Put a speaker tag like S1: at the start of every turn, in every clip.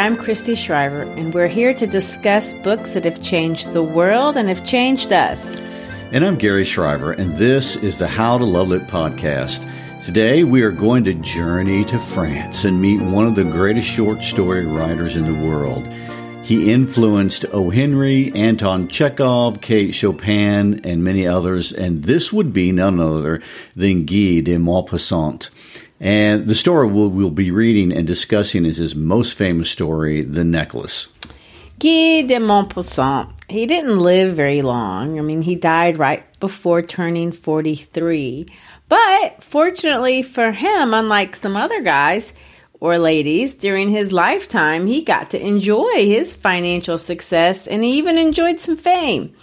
S1: I'm Christy Shriver, and we're here to discuss books that have changed the world and have changed us.
S2: And I'm Gary Shriver, and this is the How to Love Lit podcast. Today, we are going to journey to France and meet one of the greatest short story writers in the world. He influenced O. Henry, Anton Chekhov, Kate Chopin, and many others, and this would be none other than Guy de Maupassant. And the story we'll, we'll be reading and discussing is his most famous story, The Necklace.
S1: Guy de Maupassant. He didn't live very long. I mean, he died right before turning 43. But fortunately for him, unlike some other guys or ladies, during his lifetime, he got to enjoy his financial success and he even enjoyed some fame.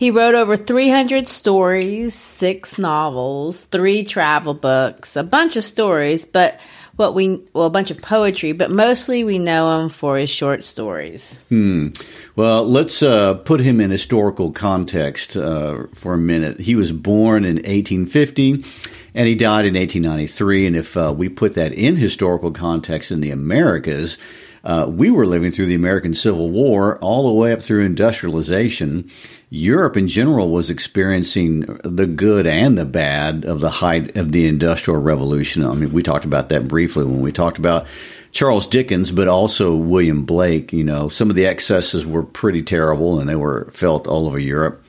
S1: He wrote over 300 stories, six novels, three travel books, a bunch of stories, but what we well a bunch of poetry, but mostly we know him for his short stories. Hmm.
S2: Well, let's uh, put him in historical context uh, for a minute. He was born in 1850 and he died in 1893. And if uh, we put that in historical context in the Americas, uh, we were living through the American Civil War all the way up through industrialization. Europe in general was experiencing the good and the bad of the height of the Industrial Revolution. I mean, we talked about that briefly when we talked about Charles Dickens, but also William Blake. You know, some of the excesses were pretty terrible and they were felt all over Europe.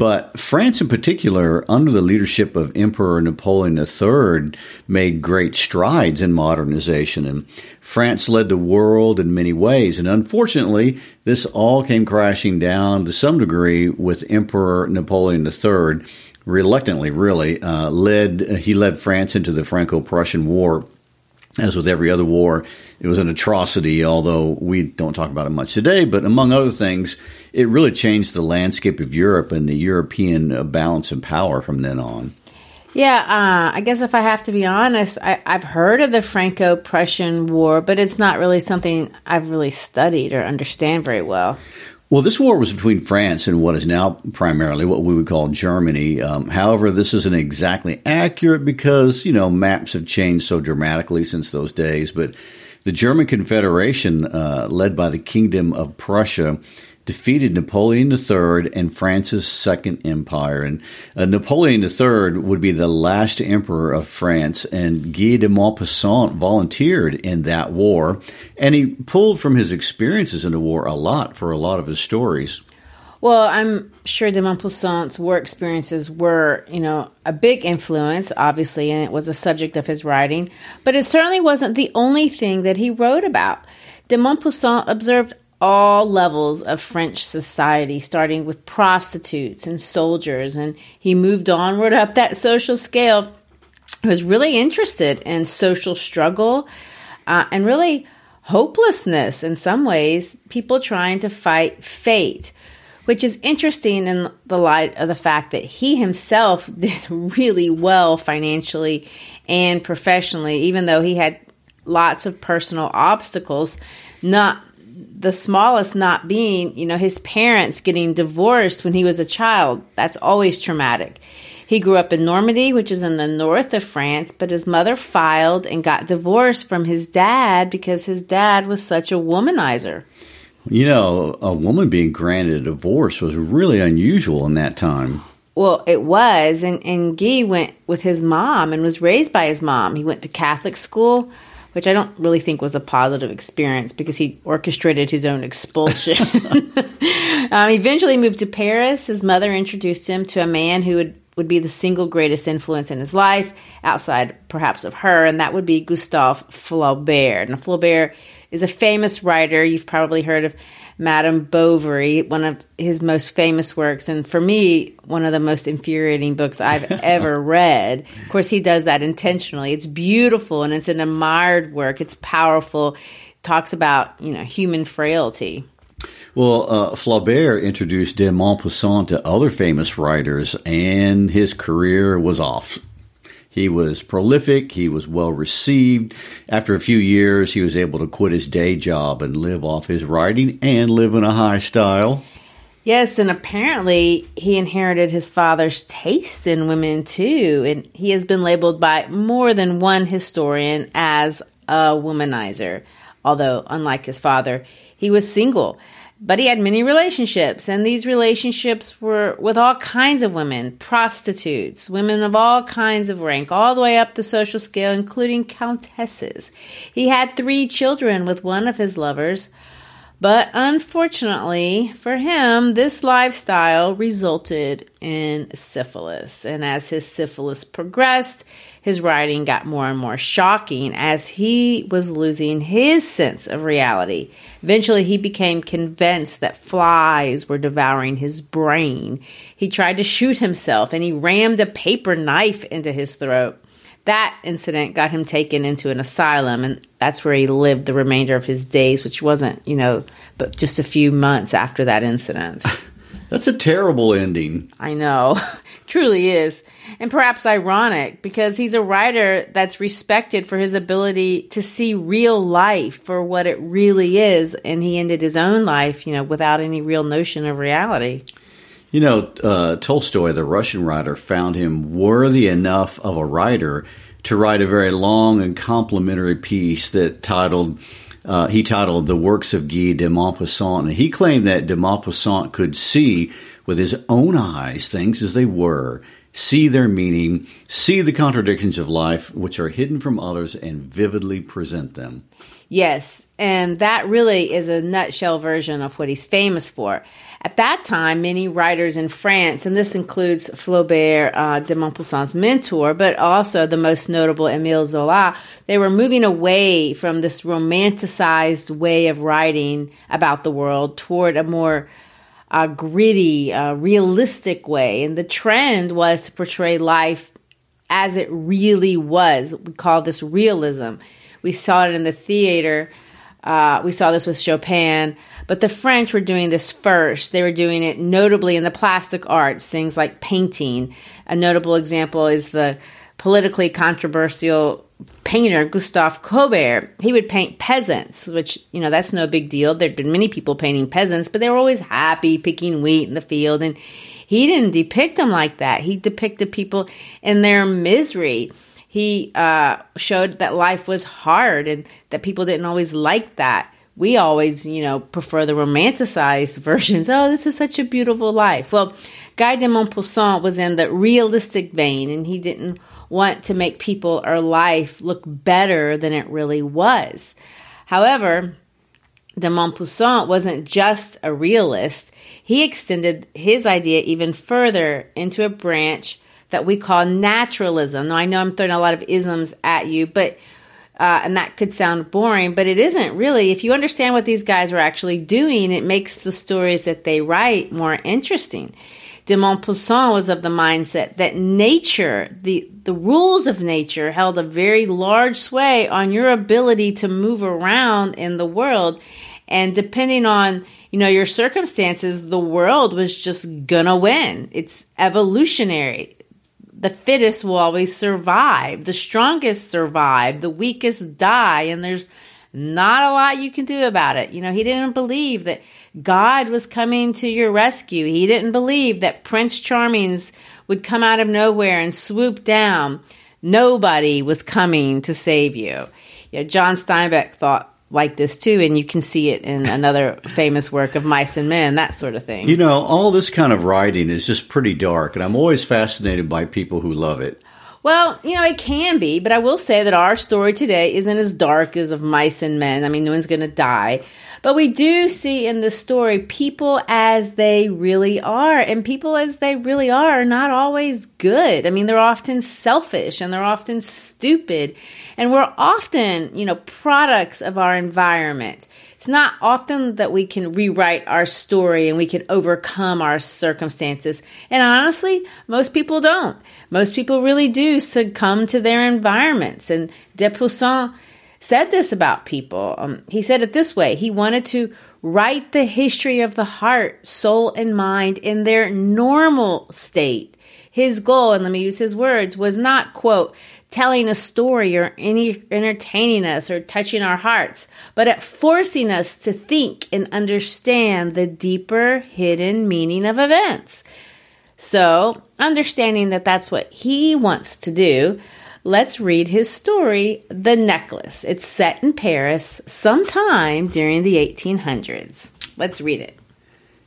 S2: But France, in particular, under the leadership of Emperor Napoleon III, made great strides in modernization. And France led the world in many ways. And unfortunately, this all came crashing down to some degree with Emperor Napoleon III. Reluctantly, really, uh, led he led France into the Franco-Prussian War as with every other war, it was an atrocity, although we don't talk about it much today. But among other things, it really changed the landscape of Europe and the European uh, balance of power from then on.
S1: Yeah, uh, I guess if I have to be honest, I, I've heard of the Franco Prussian War, but it's not really something I've really studied or understand very well.
S2: Well, this war was between France and what is now primarily what we would call Germany. Um, however, this isn't exactly accurate because, you know, maps have changed so dramatically since those days. But the German Confederation, uh, led by the Kingdom of Prussia, defeated Napoleon III and France's Second Empire. And uh, Napoleon III would be the last emperor of France, and Guy de Maupassant volunteered in that war. And he pulled from his experiences in the war a lot for a lot of his stories.
S1: Well, I'm sure de Maupassant's war experiences were, you know, a big influence, obviously, and it was a subject of his writing, but it certainly wasn't the only thing that he wrote about. De Maupassant observed all levels of French society, starting with prostitutes and soldiers, and he moved onward up that social scale. He was really interested in social struggle uh, and really hopelessness in some ways, people trying to fight fate, which is interesting in the light of the fact that he himself did really well financially and professionally, even though he had lots of personal obstacles, not the smallest not being, you know, his parents getting divorced when he was a child. That's always traumatic. He grew up in Normandy, which is in the north of France, but his mother filed and got divorced from his dad because his dad was such a womanizer.
S2: You know, a woman being granted a divorce was really unusual in that time.
S1: Well, it was, and, and Guy went with his mom and was raised by his mom. He went to Catholic school, which I don't really think was a positive experience because he orchestrated his own expulsion. um, eventually moved to Paris. His mother introduced him to a man who would would be the single greatest influence in his life, outside perhaps of her, and that would be Gustave Flaubert. Now, Flaubert is a famous writer. You've probably heard of Madame Bovary, one of his most famous works, and for me, one of the most infuriating books I've ever read. Of course, he does that intentionally. It's beautiful and it's an admired work. It's powerful. Talks about you know human frailty.
S2: Well, uh, Flaubert introduced de Maupassant to other famous writers, and his career was off. He was prolific, he was well received. After a few years, he was able to quit his day job and live off his writing and live in a high style.
S1: Yes, and apparently he inherited his father's taste in women too, and he has been labeled by more than one historian as a womanizer. Although, unlike his father, he was single. But he had many relationships, and these relationships were with all kinds of women prostitutes, women of all kinds of rank, all the way up the social scale, including countesses. He had three children with one of his lovers, but unfortunately for him, this lifestyle resulted in syphilis. And as his syphilis progressed, his writing got more and more shocking as he was losing his sense of reality. Eventually, he became convinced that flies were devouring his brain. He tried to shoot himself and he rammed a paper knife into his throat. That incident got him taken into an asylum, and that's where he lived the remainder of his days, which wasn't, you know, but just a few months after that incident.
S2: That's a terrible ending.
S1: I know. Truly is. And perhaps ironic because he's a writer that's respected for his ability to see real life for what it really is. And he ended his own life, you know, without any real notion of reality.
S2: You know, uh, Tolstoy, the Russian writer, found him worthy enough of a writer to write a very long and complimentary piece that titled uh, he titled The Works of Guy de Maupassant. And he claimed that de Maupassant could see with his own eyes things as they were, see their meaning, see the contradictions of life which are hidden from others, and vividly present them.
S1: Yes, and that really is a nutshell version of what he's famous for. At that time, many writers in France, and this includes Flaubert, uh, de Maupassant's mentor, but also the most notable Emile Zola, they were moving away from this romanticized way of writing about the world toward a more uh, gritty, uh, realistic way. And the trend was to portray life as it really was. We call this realism. We saw it in the theater. Uh, we saw this with Chopin. But the French were doing this first. They were doing it notably in the plastic arts, things like painting. A notable example is the politically controversial painter Gustave Courbet. He would paint peasants, which, you know, that's no big deal. There'd been many people painting peasants, but they were always happy picking wheat in the field. And he didn't depict them like that. He depicted people in their misery. He uh, showed that life was hard and that people didn't always like that we always, you know, prefer the romanticized versions. Oh, this is such a beautiful life. Well, Guy de Maupassant was in the realistic vein, and he didn't want to make people or life look better than it really was. However, de Maupassant wasn't just a realist. He extended his idea even further into a branch that we call naturalism. Now, I know I'm throwing a lot of isms at you, but uh, and that could sound boring, but it isn't really. If you understand what these guys were actually doing, it makes the stories that they write more interesting. De Maupassant was of the mindset that nature, the, the rules of nature, held a very large sway on your ability to move around in the world. And depending on you know your circumstances, the world was just gonna win. It's evolutionary the fittest will always survive, the strongest survive, the weakest die, and there's not a lot you can do about it. You know, he didn't believe that God was coming to your rescue. He didn't believe that Prince Charmings would come out of nowhere and swoop down. Nobody was coming to save you. Yeah, John Steinbeck thought like this too, and you can see it in another famous work of Mice and Men, that sort of thing.
S2: You know, all this kind of writing is just pretty dark, and I'm always fascinated by people who love it.
S1: Well, you know, it can be, but I will say that our story today isn't as dark as of mice and men. I mean, no one's going to die. But we do see in the story people as they really are, and people as they really are are not always good. I mean, they're often selfish and they're often stupid, and we're often, you know, products of our environment. It's not often that we can rewrite our story and we can overcome our circumstances. And honestly, most people don't. Most people really do succumb to their environments. And Maupassant said this about people. Um, he said it this way he wanted to write the history of the heart, soul, and mind in their normal state. His goal, and let me use his words, was not, quote, telling a story or any entertaining us or touching our hearts, but at forcing us to think and understand the deeper hidden meaning of events. So, understanding that that's what he wants to do, let's read his story, The Necklace. It's set in Paris sometime during the 1800s. Let's read it.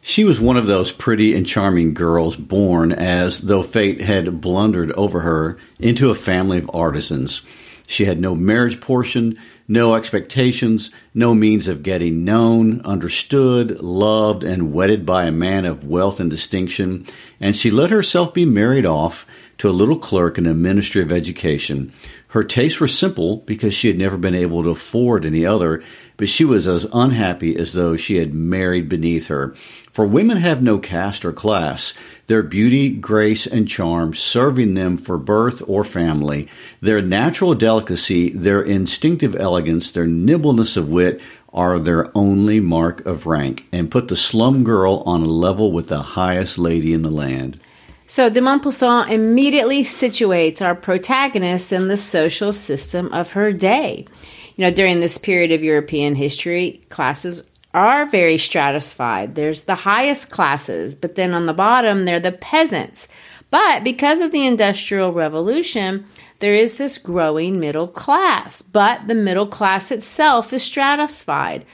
S2: She was one of those pretty and charming girls born as though fate had blundered over her into a family of artisans. She had no marriage portion, no expectations, no means of getting known, understood, loved, and wedded by a man of wealth and distinction, and she let herself be married off to a little clerk in the Ministry of Education. Her tastes were simple because she had never been able to afford any other, but she was as unhappy as though she had married beneath her. For women have no caste or class, their beauty, grace, and charm serving them for birth or family, their natural delicacy, their instinctive elegance, their nimbleness of wit are their only mark of rank, and put the slum girl on a level with the highest lady in the land.
S1: So de Maupassant immediately situates our protagonist in the social system of her day. You know, during this period of European history, classes are very stratified. There's the highest classes, but then on the bottom, they're the peasants. But because of the Industrial Revolution, there is this growing middle class, but the middle class itself is stratified.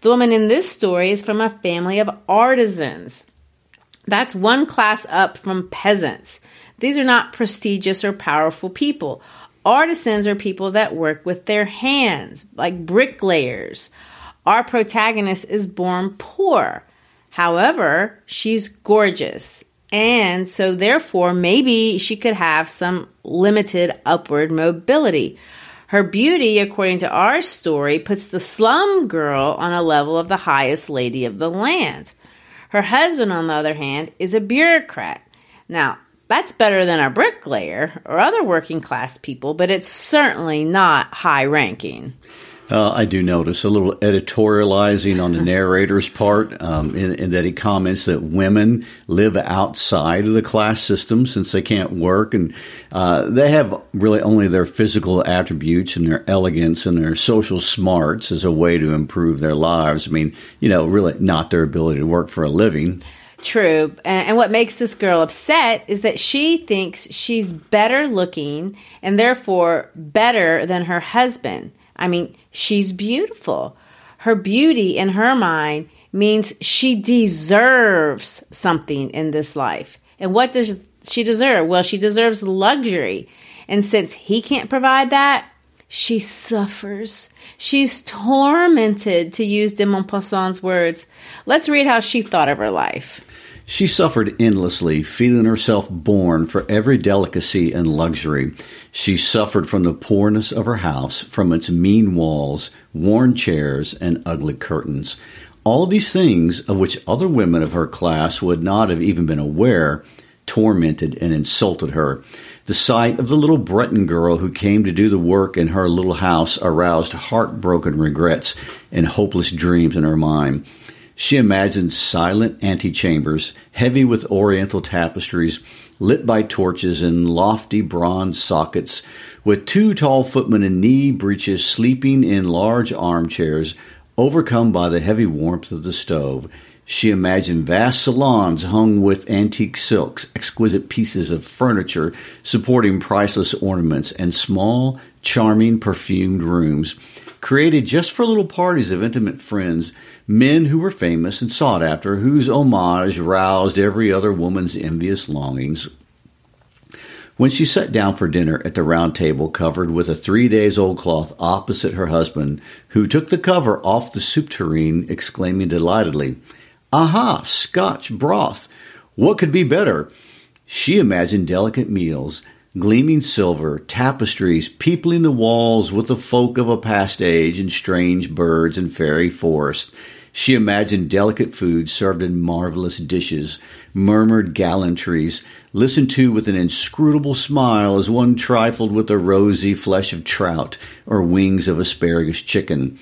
S1: The woman in this story is from a family of artisans. That's one class up from peasants. These are not prestigious or powerful people. Artisans are people that work with their hands, like bricklayers. Our protagonist is born poor. However, she's gorgeous. And so, therefore, maybe she could have some limited upward mobility. Her beauty, according to our story, puts the slum girl on a level of the highest lady of the land. Her husband, on the other hand, is a bureaucrat. Now, that's better than a bricklayer or other working class people, but it's certainly not high ranking.
S2: Uh, I do notice a little editorializing on the narrator's part, um, in, in, that he comments that women live outside of the class system since they can't work, and uh, they have really only their physical attributes and their elegance and their social smarts as a way to improve their lives. I mean, you know, really not their ability to work for a living.
S1: True. And what makes this girl upset is that she thinks she's better looking and therefore better than her husband. I mean, she's beautiful. Her beauty in her mind means she deserves something in this life. And what does she deserve? Well, she deserves luxury. And since he can't provide that, she suffers. She's tormented, to use de Maupassant's words. Let's read how she thought of her life.
S2: She suffered endlessly, feeling herself born for every delicacy and luxury. She suffered from the poorness of her house, from its mean walls, worn chairs, and ugly curtains. All these things, of which other women of her class would not have even been aware, tormented and insulted her. The sight of the little Breton girl who came to do the work in her little house aroused heartbroken regrets and hopeless dreams in her mind. She imagined silent antechambers, heavy with oriental tapestries, lit by torches in lofty bronze sockets, with two tall footmen in knee breeches sleeping in large armchairs, overcome by the heavy warmth of the stove. She imagined vast salons hung with antique silks, exquisite pieces of furniture supporting priceless ornaments, and small, charming, perfumed rooms created just for little parties of intimate friends, men who were famous and sought after, whose homage roused every other woman's envious longings. When she sat down for dinner at the round table covered with a three days old cloth opposite her husband, who took the cover off the soup tureen, exclaiming delightedly, Aha, Scotch broth! What could be better? She imagined delicate meals, gleaming silver, tapestries peopling the walls with the folk of a past age and strange birds and fairy forests. She imagined delicate food served in marvelous dishes, murmured gallantries, listened to with an inscrutable smile as one trifled with the rosy flesh of trout or wings of asparagus chicken.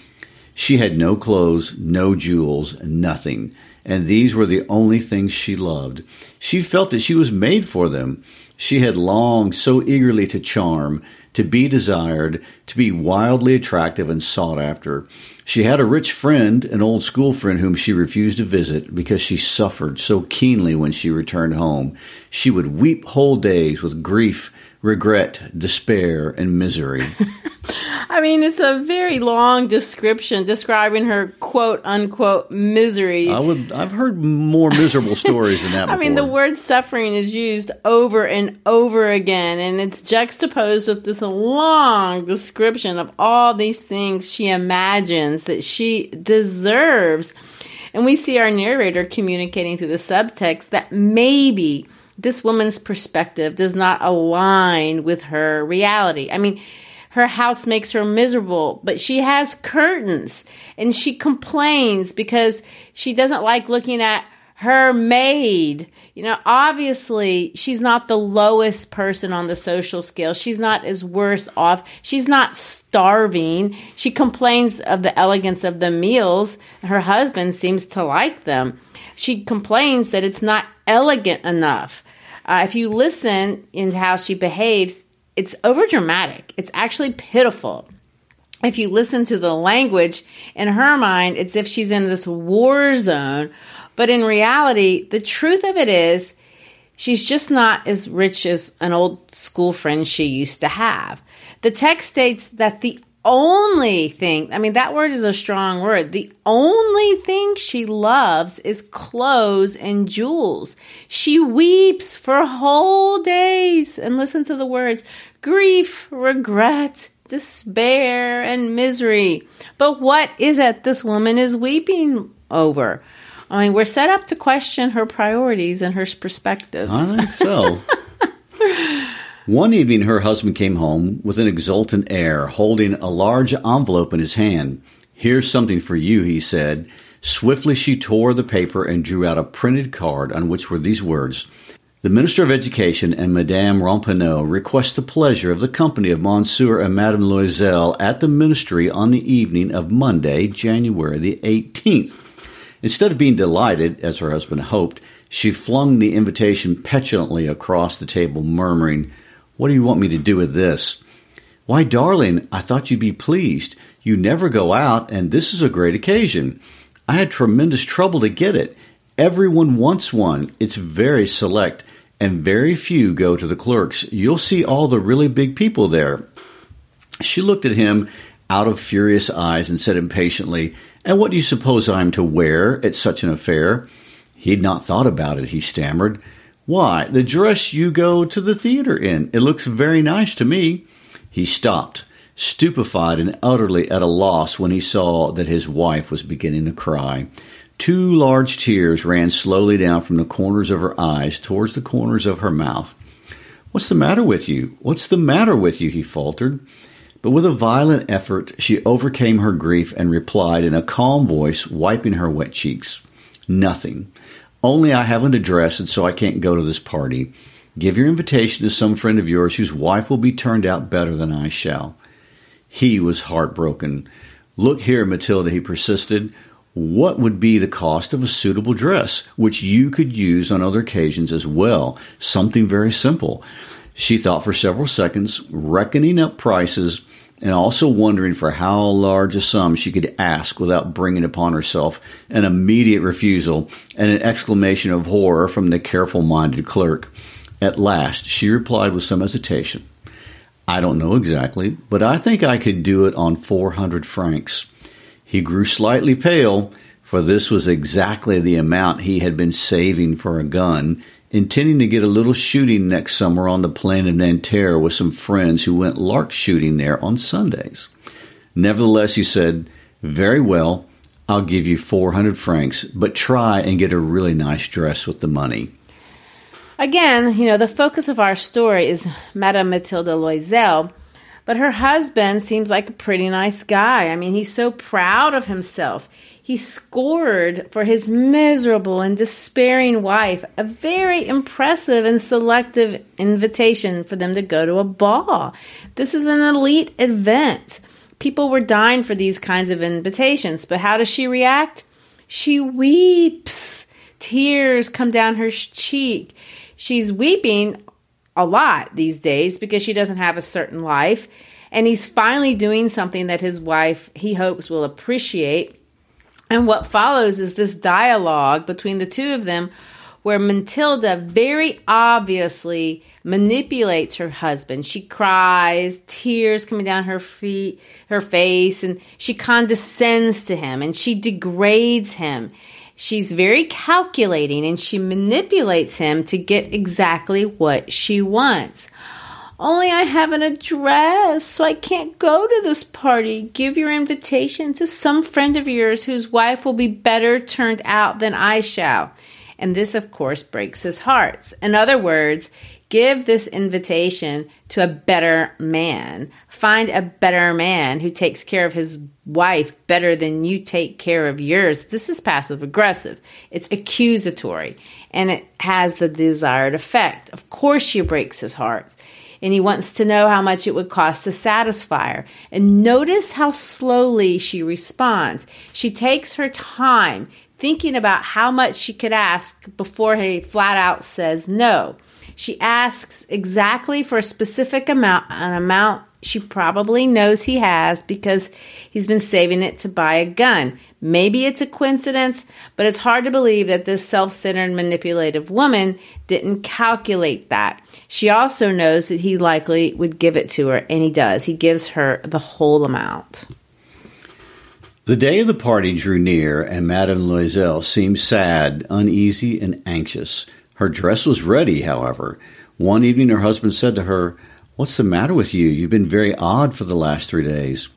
S2: She had no clothes, no jewels, nothing and these were the only things she loved. She felt that she was made for them. She had longed so eagerly to charm, to be desired, to be wildly attractive and sought after. She had a rich friend, an old school friend whom she refused to visit because she suffered so keenly when she returned home. She would weep whole days with grief, regret, despair, and misery.
S1: I mean, it's a very long description describing her quote unquote misery.
S2: I would, I've heard more miserable stories than that.
S1: I mean, the word suffering is used over and over again, and it's juxtaposed with this long description of all these things she imagines that she deserves. And we see our narrator communicating through the subtext that maybe this woman's perspective does not align with her reality. I mean, her house makes her miserable, but she has curtains and she complains because she doesn't like looking at her maid. You know, obviously, she's not the lowest person on the social scale. She's not as worse off. She's not starving. She complains of the elegance of the meals. Her husband seems to like them. She complains that it's not elegant enough. Uh, if you listen in how she behaves, it's over dramatic. It's actually pitiful. If you listen to the language in her mind, it's if she's in this war zone. But in reality, the truth of it is, she's just not as rich as an old school friend she used to have. The text states that the only thing, I mean, that word is a strong word. The only thing she loves is clothes and jewels. She weeps for whole days. And listen to the words grief, regret, despair, and misery. But what is it this woman is weeping over? I mean, we're set up to question her priorities and her perspectives.
S2: I think so. One evening, her husband came home with an exultant air, holding a large envelope in his hand. Here's something for you, he said. Swiftly, she tore the paper and drew out a printed card on which were these words The Minister of Education and Madame Ramponneau request the pleasure of the company of Monsieur and Madame Loisel at the ministry on the evening of Monday, January the 18th. Instead of being delighted, as her husband hoped, she flung the invitation petulantly across the table, murmuring, what do you want me to do with this? Why, darling, I thought you'd be pleased. You never go out, and this is a great occasion. I had tremendous trouble to get it. Everyone wants one. It's very select, and very few go to the clerks. You'll see all the really big people there. She looked at him out of furious eyes and said impatiently, And what do you suppose I'm to wear at such an affair? He had not thought about it, he stammered. Why, the dress you go to the theater in. It looks very nice to me. He stopped, stupefied and utterly at a loss when he saw that his wife was beginning to cry. Two large tears ran slowly down from the corners of her eyes towards the corners of her mouth. What's the matter with you? What's the matter with you? he faltered. But with a violent effort, she overcame her grief and replied in a calm voice, wiping her wet cheeks. Nothing. Only I haven't a dress, and so I can't go to this party. Give your invitation to some friend of yours whose wife will be turned out better than I shall. He was heartbroken. Look here, Matilda, he persisted. what would be the cost of a suitable dress, which you could use on other occasions as well? Something very simple. She thought for several seconds, reckoning up prices and also wondering for how large a sum she could ask without bringing upon herself an immediate refusal and an exclamation of horror from the careful minded clerk. At last, she replied with some hesitation, I don't know exactly, but I think I could do it on 400 francs. He grew slightly pale, for this was exactly the amount he had been saving for a gun, intending to get a little shooting next summer on the plain of Nanterre with some friends who went lark shooting there on Sundays. Nevertheless, he said, Very well, I'll give you 400 francs, but try and get a really nice dress with the money.
S1: Again, you know, the focus of our story is Madame Mathilde Loisel, but her husband seems like a pretty nice guy. I mean, he's so proud of himself. He scored for his miserable and despairing wife a very impressive and selective invitation for them to go to a ball. This is an elite event. People were dying for these kinds of invitations, but how does she react? She weeps. Tears come down her cheek. She's weeping a lot these days because she doesn't have a certain life. And he's finally doing something that his wife, he hopes, will appreciate. And what follows is this dialogue between the two of them where Matilda very obviously manipulates her husband. She cries, tears coming down her feet, her face, and she condescends to him and she degrades him. She's very calculating and she manipulates him to get exactly what she wants. Only I have an address, so I can't go to this party. Give your invitation to some friend of yours whose wife will be better turned out than I shall. And this, of course, breaks his heart. In other words, give this invitation to a better man. Find a better man who takes care of his wife better than you take care of yours. This is passive aggressive. It's accusatory and it has the desired effect. Of course, she breaks his heart. And he wants to know how much it would cost to satisfy her. And notice how slowly she responds. She takes her time thinking about how much she could ask before he flat out says no. She asks exactly for a specific amount, an amount she probably knows he has because he's been saving it to buy a gun. Maybe it's a coincidence, but it's hard to believe that this self centered, manipulative woman didn't calculate that. She also knows that he likely would give it to her, and he does. He gives her the whole amount.
S2: The day of the party drew near, and Madame Loisel seemed sad, uneasy, and anxious. Her dress was ready, however. One evening her husband said to her, What's the matter with you? You've been very odd for the last three days.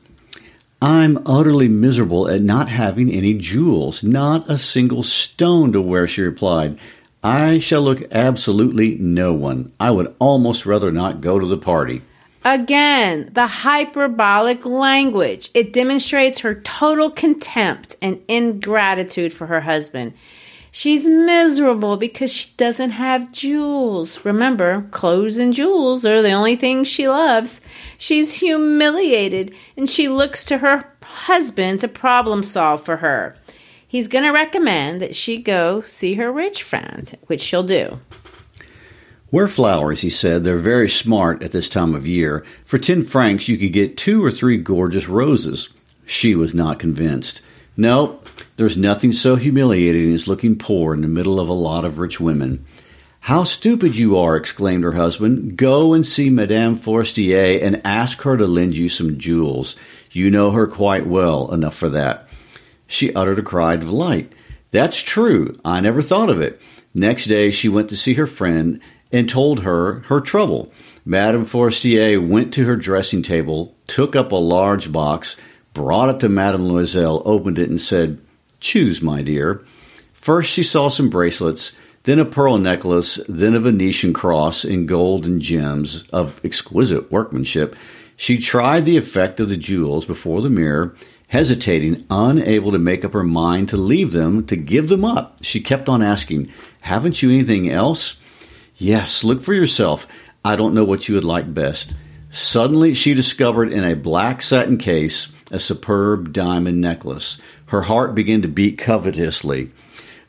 S2: I'm utterly miserable at not having any jewels, not a single stone to wear, she replied. I shall look absolutely no one. I would almost rather not go to the party.
S1: Again, the hyperbolic language. It demonstrates her total contempt and ingratitude for her husband. She's miserable because she doesn't have jewels. Remember, clothes and jewels are the only things she loves. She's humiliated and she looks to her husband to problem solve for her. He's going to recommend that she go see her rich friend, which she'll do.
S2: Wear flowers, he said. They're very smart at this time of year. For 10 francs, you could get two or three gorgeous roses. She was not convinced. No, there's nothing so humiliating as looking poor in the middle of a lot of rich women. How stupid you are, exclaimed her husband. Go and see Madame Forestier and ask her to lend you some jewels. You know her quite well, enough for that. She uttered a cry of delight. That's true. I never thought of it. Next day she went to see her friend and told her her trouble. Madame Forestier went to her dressing table, took up a large box, brought it to Madame Loisel, opened it, and said, Choose, my dear. First, she saw some bracelets, then a pearl necklace, then a Venetian cross in gold and gems of exquisite workmanship. She tried the effect of the jewels before the mirror, hesitating, unable to make up her mind to leave them, to give them up. She kept on asking, Haven't you anything else? Yes, look for yourself. I don't know what you would like best. Suddenly, she discovered in a black satin case a superb diamond necklace. Her heart began to beat covetously.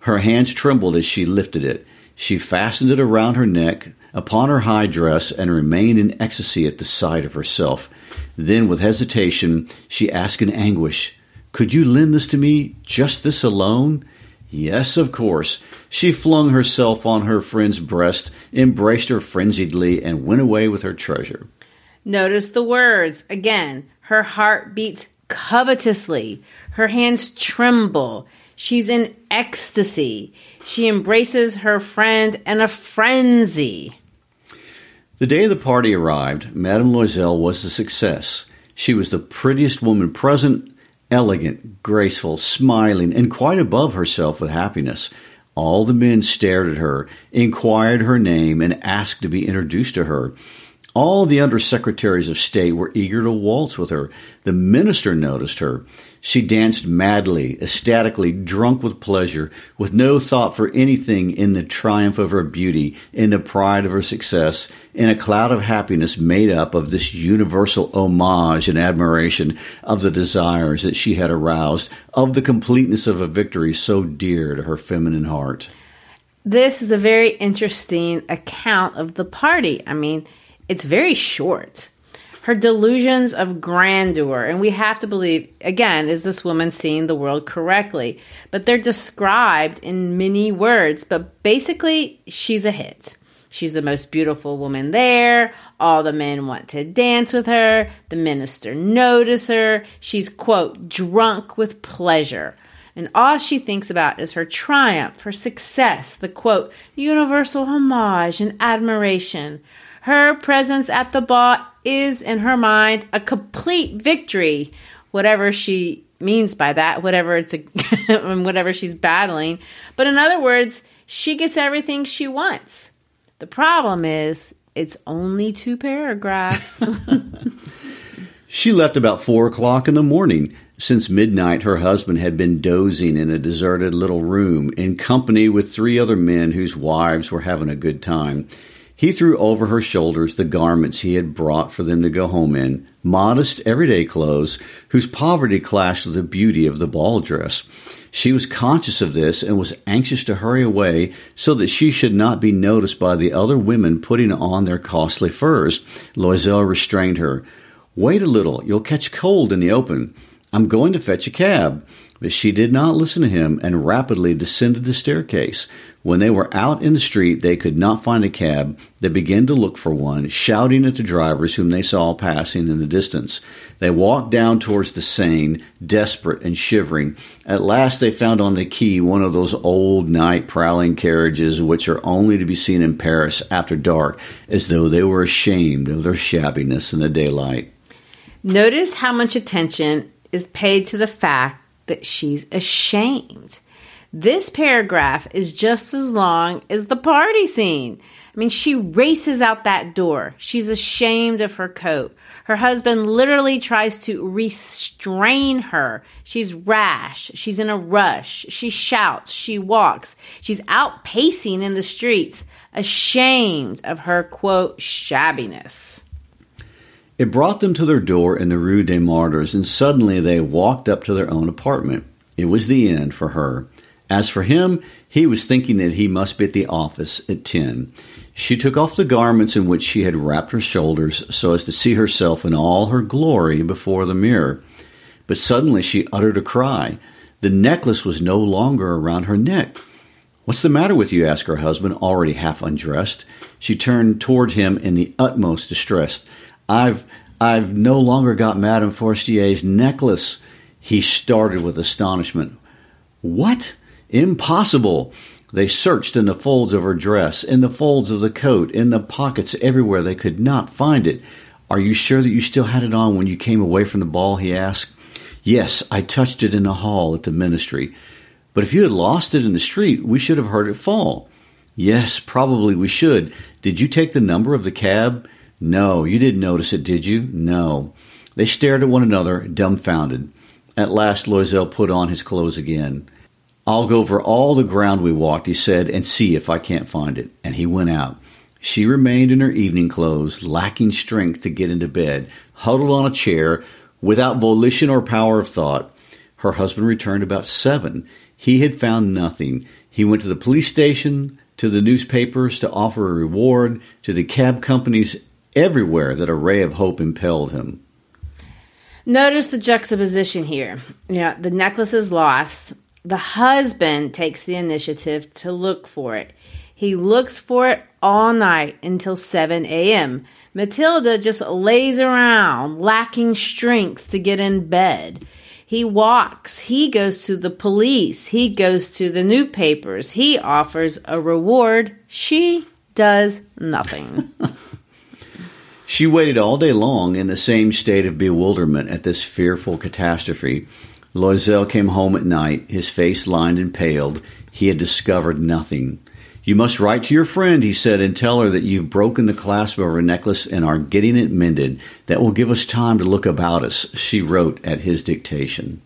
S2: Her hands trembled as she lifted it. She fastened it around her neck, upon her high dress, and remained in ecstasy at the sight of herself. Then, with hesitation, she asked in anguish, Could you lend this to me, just this alone? Yes, of course. She flung herself on her friend's breast, embraced her frenziedly, and went away with her treasure.
S1: Notice the words. Again, her heart beats covetously. Her hands tremble. She's in ecstasy. She embraces her friend in a frenzy.
S2: The day the party arrived, Madame Loisel was a success. She was the prettiest woman present, elegant, graceful, smiling, and quite above herself with happiness. All the men stared at her, inquired her name, and asked to be introduced to her. All the undersecretaries of state were eager to waltz with her. The minister noticed her. She danced madly, ecstatically, drunk with pleasure, with no thought for anything in the triumph of her beauty, in the pride of her success, in a cloud of happiness made up of this universal homage and admiration of the desires that she had aroused, of the completeness of a victory so dear to her feminine heart.
S1: This is a very interesting account of the party. I mean, it's very short. Her delusions of grandeur, and we have to believe, again, is this woman seeing the world correctly? But they're described in many words, but basically, she's a hit. She's the most beautiful woman there. All the men want to dance with her. The minister notice her. She's, quote, drunk with pleasure. And all she thinks about is her triumph, her success, the quote, universal homage and admiration. Her presence at the ball is, in her mind, a complete victory, whatever she means by that, whatever it's a, whatever she's battling. But in other words, she gets everything she wants. The problem is, it's only two paragraphs.
S2: she left about four o'clock in the morning. Since midnight, her husband had been dozing in a deserted little room in company with three other men whose wives were having a good time. He threw over her shoulders the garments he had brought for them to go home in, modest, everyday clothes, whose poverty clashed with the beauty of the ball dress. She was conscious of this and was anxious to hurry away so that she should not be noticed by the other women putting on their costly furs. Loisel restrained her. Wait a little, you'll catch cold in the open. I'm going to fetch a cab. But she did not listen to him and rapidly descended the staircase. When they were out in the street, they could not find a cab. They began to look for one, shouting at the drivers whom they saw passing in the distance. They walked down towards the Seine, desperate and shivering. At last, they found on the quay one of those old night prowling carriages which are only to be seen in Paris after dark, as though they were ashamed of their shabbiness in the daylight.
S1: Notice how much attention is paid to the fact that she's ashamed. This paragraph is just as long as the party scene. I mean, she races out that door. She's ashamed of her coat. Her husband literally tries to restrain her. She's rash. She's in a rush. She shouts. She walks. She's out pacing in the streets, ashamed of her, quote, shabbiness.
S2: It brought them to their door in the Rue des Martyrs, and suddenly they walked up to their own apartment. It was the end for her. As for him, he was thinking that he must be at the office at 10. She took off the garments in which she had wrapped her shoulders so as to see herself in all her glory before the mirror. But suddenly she uttered a cry. The necklace was no longer around her neck. What's the matter with you? asked her husband, already half undressed. She turned toward him in the utmost distress. I've I've no longer got Madame Forestier's necklace. He started with astonishment. What? Impossible! They searched in the folds of her dress, in the folds of the coat, in the pockets, everywhere. They could not find it. Are you sure that you still had it on when you came away from the ball? he asked. Yes, I touched it in the hall at the ministry. But if you had lost it in the street, we should have heard it fall. Yes, probably we should. Did you take the number of the cab? No, you didn't notice it, did you? No. They stared at one another, dumbfounded. At last, Loisel put on his clothes again. I'll go over all the ground we walked, he said, and see if I can't find it. And he went out. She remained in her evening clothes, lacking strength to get into bed, huddled on a chair, without volition or power of thought. Her husband returned about 7. He had found nothing. He went to the police station, to the newspapers to offer a reward, to the cab companies everywhere that a ray of hope impelled him.
S1: Notice the juxtaposition here. Yeah, the necklace is lost. The husband takes the initiative to look for it. He looks for it all night until 7 a.m. Matilda just lays around, lacking strength to get in bed. He walks. He goes to the police. He goes to the newspapers. He offers a reward. She does nothing.
S2: she waited all day long in the same state of bewilderment at this fearful catastrophe. Loisel came home at night, his face lined and paled. He had discovered nothing. You must write to your friend, he said, and tell her that you've broken the clasp of her necklace and are getting it mended. That will give us time to look about us, she wrote at his dictation.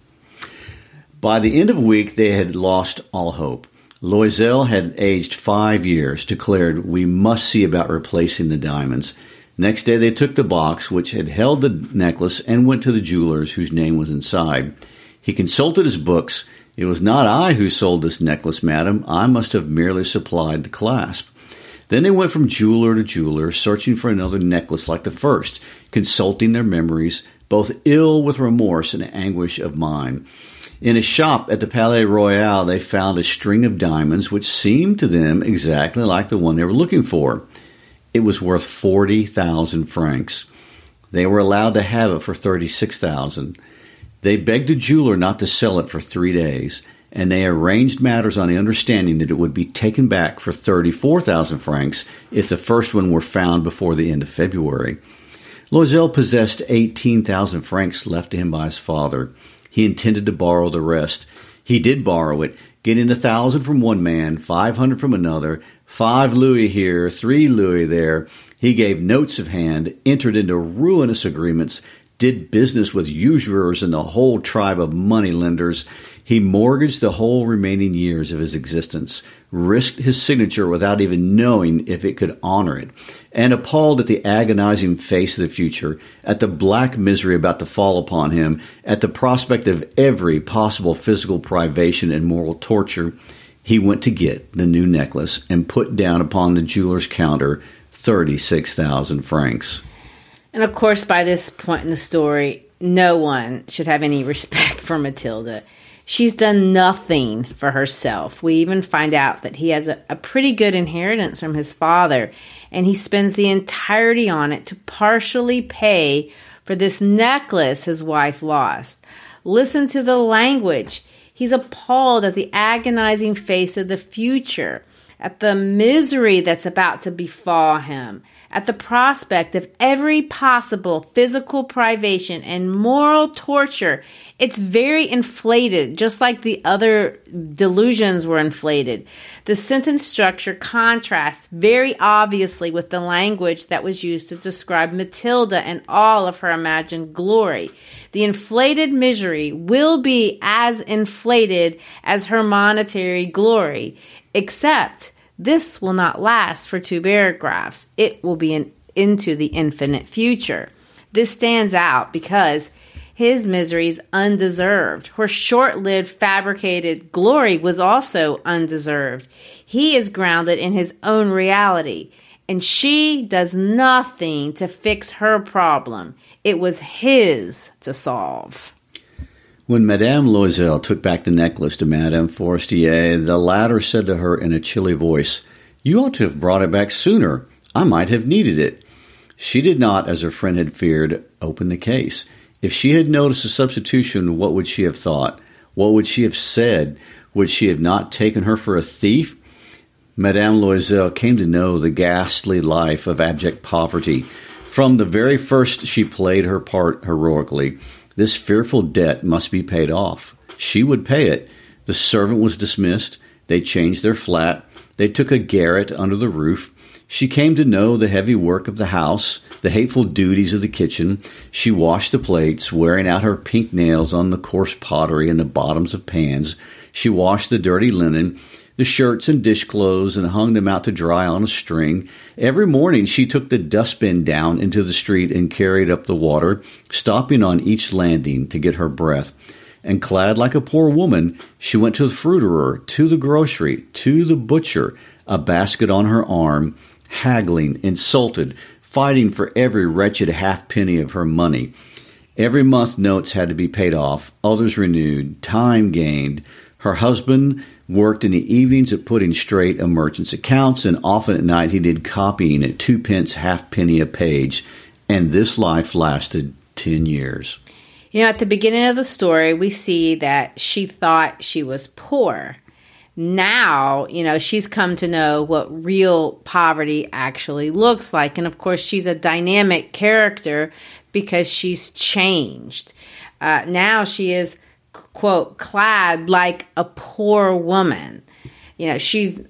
S2: By the end of a week, they had lost all hope. Loisel had aged five years, declared, We must see about replacing the diamonds. Next day, they took the box which had held the necklace and went to the jeweler's whose name was inside. He consulted his books it was not I who sold this necklace, madam. I must have merely supplied the clasp. Then they went from jeweler to jeweler, searching for another necklace like the first, consulting their memories, both ill with remorse and anguish of mind. In a shop at the Palais Royal, they found a string of diamonds which seemed to them exactly like the one they were looking for. It was worth 40,000 francs. They were allowed to have it for 36,000. They begged a jeweler not to sell it for three days, and they arranged matters on the understanding that it would be taken back for 34,000 francs if the first one were found before the end of February. Loisel possessed 18,000 francs left to him by his father. He intended to borrow the rest. He did borrow it, getting a thousand from one man, five hundred from another, five louis here, three louis there. He gave notes of hand, entered into ruinous agreements, did business with usurers and the whole tribe of money lenders. He mortgaged the whole remaining years of his existence, risked his signature without even knowing if it could honor it, and appalled at the agonizing face of the future, at the black misery about to fall upon him, at the prospect of every possible physical privation and moral torture, he went to get the new necklace and put down upon the jeweler's counter 36,000 francs.
S1: And of course, by this point in the story, no one should have any respect for Matilda. She's done nothing for herself. We even find out that he has a, a, pretty good inheritance from his father, and he spends the entirety on it to partially pay for this necklace his wife lost. Listen to the language. He's appalled at the agonizing face of the future, at the misery that's about to befall him at the prospect of every possible physical privation and moral torture. It's very inflated, just like the other delusions were inflated. The sentence structure contrasts very obviously with the language that was used to describe Matilda and all of her imagined glory. The inflated misery will be as inflated as her monetary glory, except this will not last for two paragraphs. It will be an, into the infinite future. This stands out because his misery is undeserved. Her short lived fabricated glory was also undeserved. He is grounded in his own reality, and she does nothing to fix her problem. It was his to solve.
S2: When Madame Loisel took back the necklace to Madame Forestier, the latter said to her in a chilly voice, You ought to have brought it back sooner. I might have needed it. She did not, as her friend had feared, open the case. If she had noticed a substitution, what would she have thought? What would she have said? Would she have not taken her for a thief? Madame Loisel came to know the ghastly life of abject poverty. From the very first, she played her part heroically. This fearful debt must be paid off. She would pay it. The servant was dismissed. They changed their flat. They took a garret under the roof. She came to know the heavy work of the house, the hateful duties of the kitchen. She washed the plates, wearing out her pink nails on the coarse pottery and the bottoms of pans. She washed the dirty linen the shirts and dish clothes and hung them out to dry on a string. Every morning she took the dustbin down into the street and carried up the water, stopping on each landing to get her breath. and clad like a poor woman, she went to the fruiterer, to the grocery, to the butcher, a basket on her arm, haggling, insulted, fighting for every wretched halfpenny of her money. Every month, notes had to be paid off, others renewed, time gained. Her husband worked in the evenings at putting straight a merchant's accounts, and often at night he did copying at two pence halfpenny a page. And this life lasted 10 years.
S1: You know, at the beginning of the story, we see that she thought she was poor. Now, you know, she's come to know what real poverty actually looks like. And of course, she's a dynamic character because she's changed. Uh, now she is, quote, clad like a poor woman. You know, she's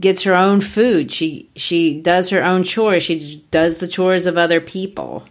S1: gets her own food. She she does her own chores. She does the chores of other people.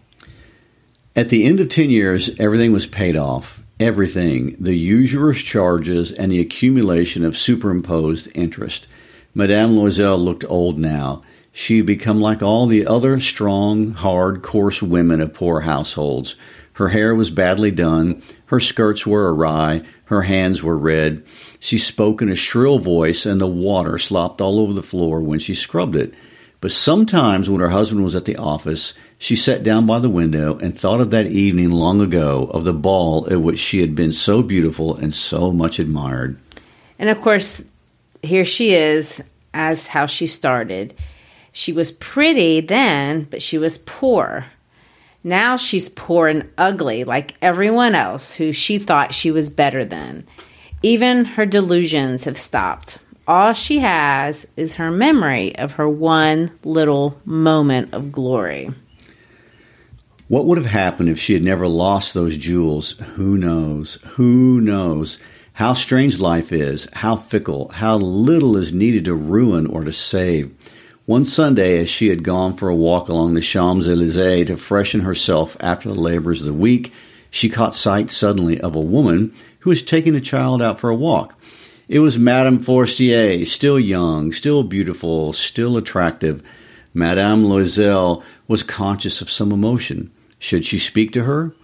S2: At the end of 10 years, everything was paid off. Everything. The usurer's charges and the accumulation of superimposed interest. Madame Loisel looked old now. She had become like all the other strong, hard, coarse women of poor households. Her hair was badly done, her skirts were awry, her hands were red. She spoke in a shrill voice, and the water slopped all over the floor when she scrubbed it. But sometimes, when her husband was at the office, she sat down by the window and thought of that evening long ago, of the ball at which she had been so beautiful and so much admired.
S1: And of course, here she is as how she started. She was pretty then, but she was poor. Now she's poor and ugly like everyone else who she thought she was better than. Even her delusions have stopped. All she has is her memory of her one little moment of glory.
S2: What would have happened if she had never lost those jewels? Who knows? Who knows? How strange life is, how fickle, how little is needed to ruin or to save. One Sunday, as she had gone for a walk along the Champs Elysees to freshen herself after the labors of the week, she caught sight suddenly of a woman who was taking a child out for a walk. It was Madame Forestier, still young, still beautiful, still attractive. Madame Loisel was conscious of some emotion. Should she speak to her?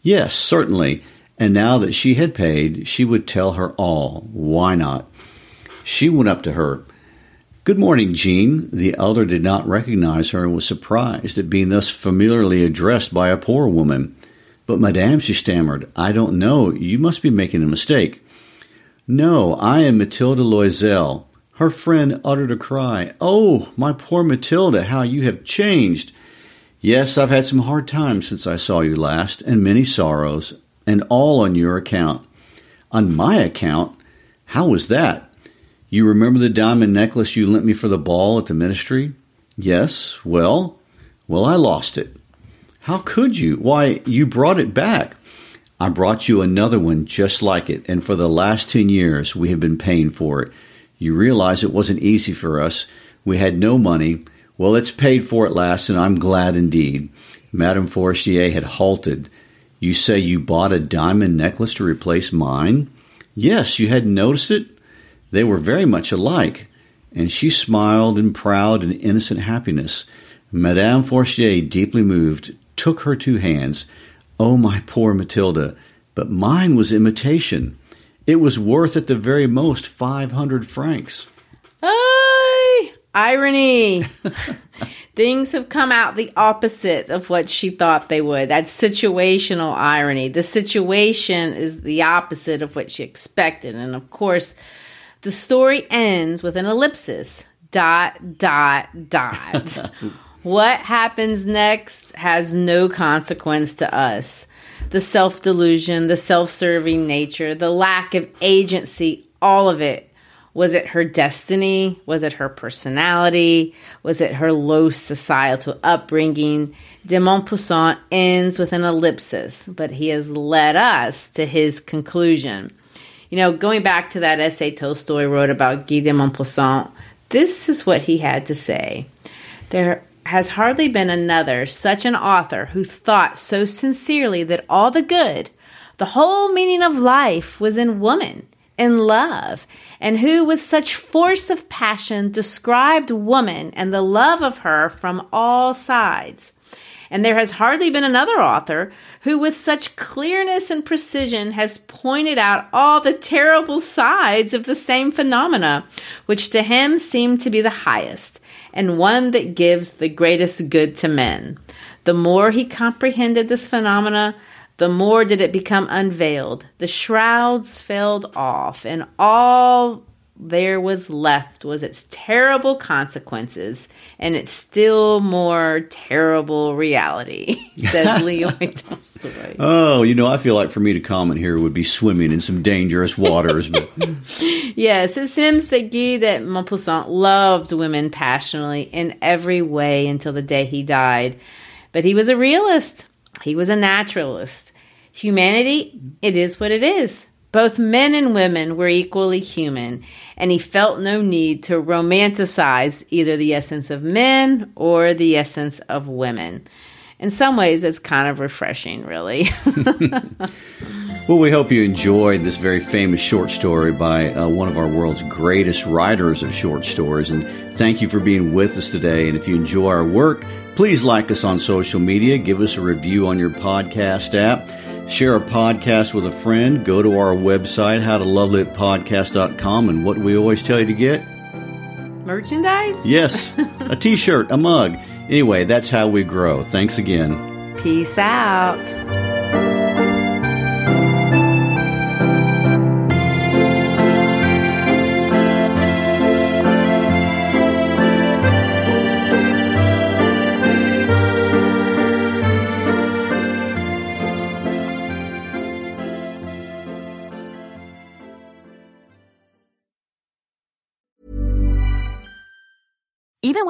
S2: Yes, certainly. And now that she had paid, she would tell her all. Why not? She went up to her. Good morning, Jean. The elder did not recognize her and was surprised at being thus familiarly addressed by a poor woman. But, madame, she stammered, I don't know. You must be making a mistake. No, I am Matilda Loisel. Her friend uttered a cry. Oh, my poor Matilda, how you have changed! Yes, I've had some hard times since I saw you last, and many sorrows, and all on your account. On my account? How was that? You remember the diamond necklace you lent me for the ball at the ministry? Yes. Well, well, I lost it. How could you? Why, you brought it back. I brought you another one just like it, and for the last 10 years we have been paying for it. You realize it wasn't easy for us. We had no money. Well, it's paid for at last, and I'm glad indeed. Madame Forestier had halted. You say you bought a diamond necklace to replace mine? Yes, you hadn't noticed it? They were very much alike. And she smiled in proud and innocent happiness. Madame Forestier, deeply moved, took her two hands. Oh, my poor Matilda, but mine was imitation. It was worth at the very most five hundred francs.
S1: Ay, irony. Things have come out the opposite of what she thought they would. That's situational irony. The situation is the opposite of what she expected. And of course, the story ends with an ellipsis. Dot, dot, dot. what happens next has no consequence to us. The self delusion, the self serving nature, the lack of agency, all of it. Was it her destiny? Was it her personality? Was it her low societal upbringing? De Maupassant ends with an ellipsis, but he has led us to his conclusion. You know, going back to that essay Tolstoy wrote about Guy de Maupassant, this is what he had to say. There has hardly been another such an author who thought so sincerely that all the good, the whole meaning of life was in woman, in love, and who with such force of passion described woman and the love of her from all sides. And there has hardly been another author who, with such clearness and precision, has pointed out all the terrible sides of the same phenomena, which to him seemed to be the highest, and one that gives the greatest good to men. The more he comprehended this phenomena, the more did it become unveiled. The shrouds fell off, and all there was left was its terrible consequences and its still more terrible reality, says Leo Tolstoy.
S2: Oh, you know, I feel like for me to comment here would be swimming in some dangerous waters. But
S1: yes, it seems that Guy de Maupassant loved women passionately in every way until the day he died. But he was a realist. He was a naturalist. Humanity, it is what it is. Both men and women were equally human, and he felt no need to romanticize either the essence of men or the essence of women. In some ways, it's kind of refreshing, really.
S2: well, we hope you enjoyed this very famous short story by uh, one of our world's greatest writers of short stories. And thank you for being with us today. And if you enjoy our work, please like us on social media, give us a review on your podcast app. Share a podcast with a friend. Go to our website, howtolovelitpodcast.com, and what we always tell you to get?
S1: Merchandise?
S2: Yes, a t shirt, a mug. Anyway, that's how we grow. Thanks again.
S1: Peace out.